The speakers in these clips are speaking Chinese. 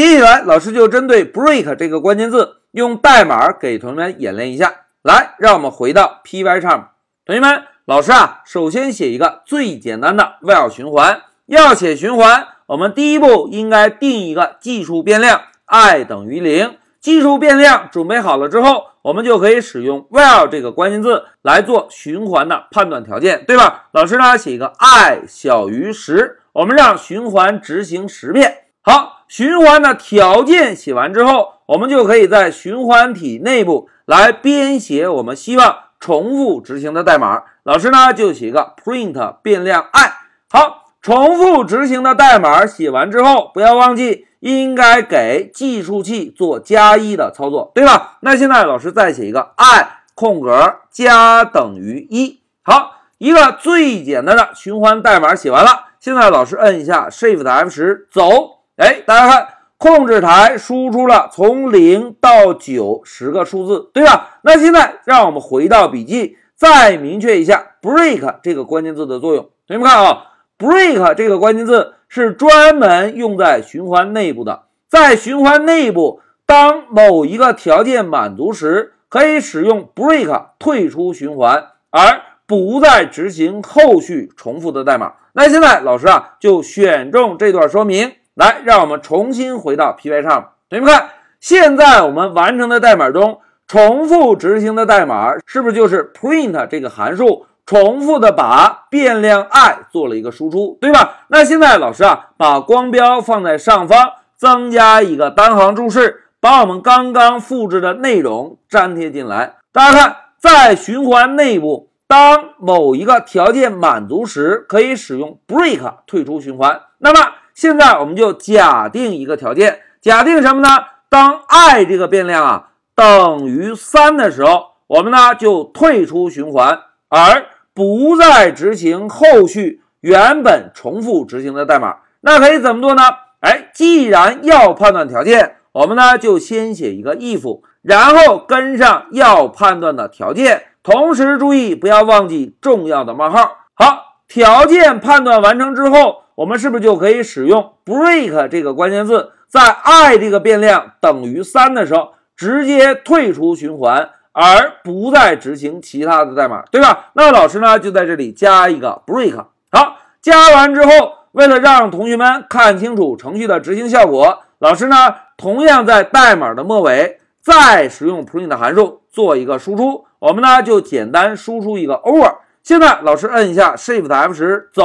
接下来，老师就针对 break 这个关键字，用代码给同学们演练一下。来，让我们回到 Pycharm，同学们，老师啊，首先写一个最简单的 while 循环。要写循环，我们第一步应该定一个计数变量 i 等于零。计数变量准备好了之后，我们就可以使用 while 这个关键字来做循环的判断条件，对吧？老师呢，写一个 i 小于十，我们让循环执行十遍。好，循环的条件写完之后，我们就可以在循环体内部来编写我们希望重复执行的代码。老师呢，就写一个 print 变量 i。好。重复执行的代码写完之后，不要忘记应该给计数器做加一的操作，对吧？那现在老师再写一个 i 空格加等于一。好，一个最简单的循环代码写完了。现在老师摁一下 Shift F 十走，哎，大家看，控制台输出了从零到九十个数字，对吧？那现在让我们回到笔记，再明确一下 break 这个关键字的作用。同学们看啊。break 这个关键字是专门用在循环内部的，在循环内部，当某一个条件满足时，可以使用 break 退出循环，而不再执行后续重复的代码。那现在老师啊，就选中这段说明来，让我们重新回到 Py 上。同学们看，现在我们完成的代码中，重复执行的代码是不是就是 print 这个函数？重复的把变量 i 做了一个输出，对吧？那现在老师啊，把光标放在上方，增加一个单行注释，把我们刚刚复制的内容粘贴进来。大家看，在循环内部，当某一个条件满足时，可以使用 break 退出循环。那么现在我们就假定一个条件，假定什么呢？当 i 这个变量啊等于三的时候，我们呢就退出循环，而不再执行后续原本重复执行的代码，那可以怎么做呢？哎，既然要判断条件，我们呢就先写一个 if，然后跟上要判断的条件，同时注意不要忘记重要的冒号。好，条件判断完成之后，我们是不是就可以使用 break 这个关键字，在 i 这个变量等于三的时候，直接退出循环？而不再执行其他的代码，对吧？那老师呢就在这里加一个 break。好，加完之后，为了让同学们看清楚程序的执行效果，老师呢同样在代码的末尾再使用 print 函数做一个输出。我们呢就简单输出一个 over。现在老师摁一下 Shift F 十走。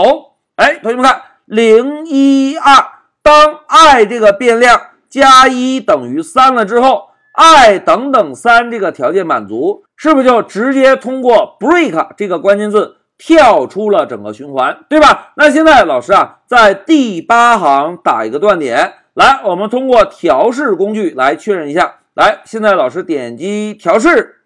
哎，同学们看，零一二，当 i 这个变量加一等于三了之后。i 等等三这个条件满足，是不是就直接通过 break 这个关键字跳出了整个循环，对吧？那现在老师啊，在第八行打一个断点，来，我们通过调试工具来确认一下。来，现在老师点击调试，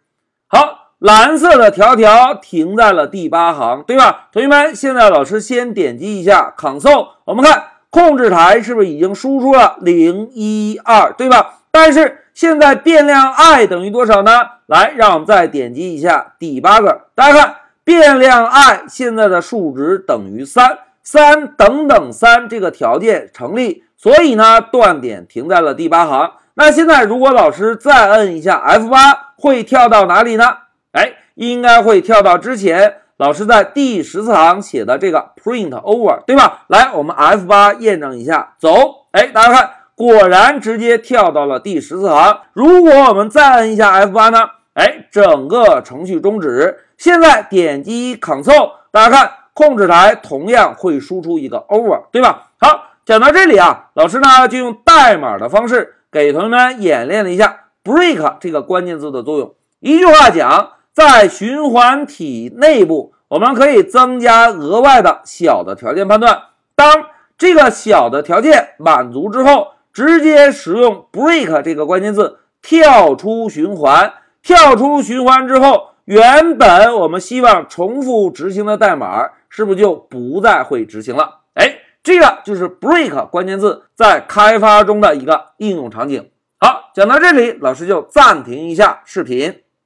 好，蓝色的条条停在了第八行，对吧？同学们，现在老师先点击一下 Ctrl，我们看控制台是不是已经输出了零一二，对吧？但是现在变量 i 等于多少呢？来，让我们再点击一下第八个，大家看变量 i 现在的数值等于三，三等等三这个条件成立，所以呢断点停在了第八行。那现在如果老师再摁一下 F 八，会跳到哪里呢？哎，应该会跳到之前老师在第十四行写的这个 print over，对吧？来，我们 F 八验证一下，走，哎，大家看。果然直接跳到了第十四行。如果我们再按一下 F8 呢？哎，整个程序终止。现在点击 Ctrl，大家看控制台同样会输出一个 Over，对吧？好，讲到这里啊，老师呢就用代码的方式给同学们演练了一下 Break 这个关键字的作用。一句话讲，在循环体内部，我们可以增加额外的小的条件判断。当这个小的条件满足之后，直接使用 break 这个关键字跳出循环，跳出循环之后，原本我们希望重复执行的代码是不是就不再会执行了？哎，这个就是 break 关键字在开发中的一个应用场景。好，讲到这里，老师就暂停一下视频。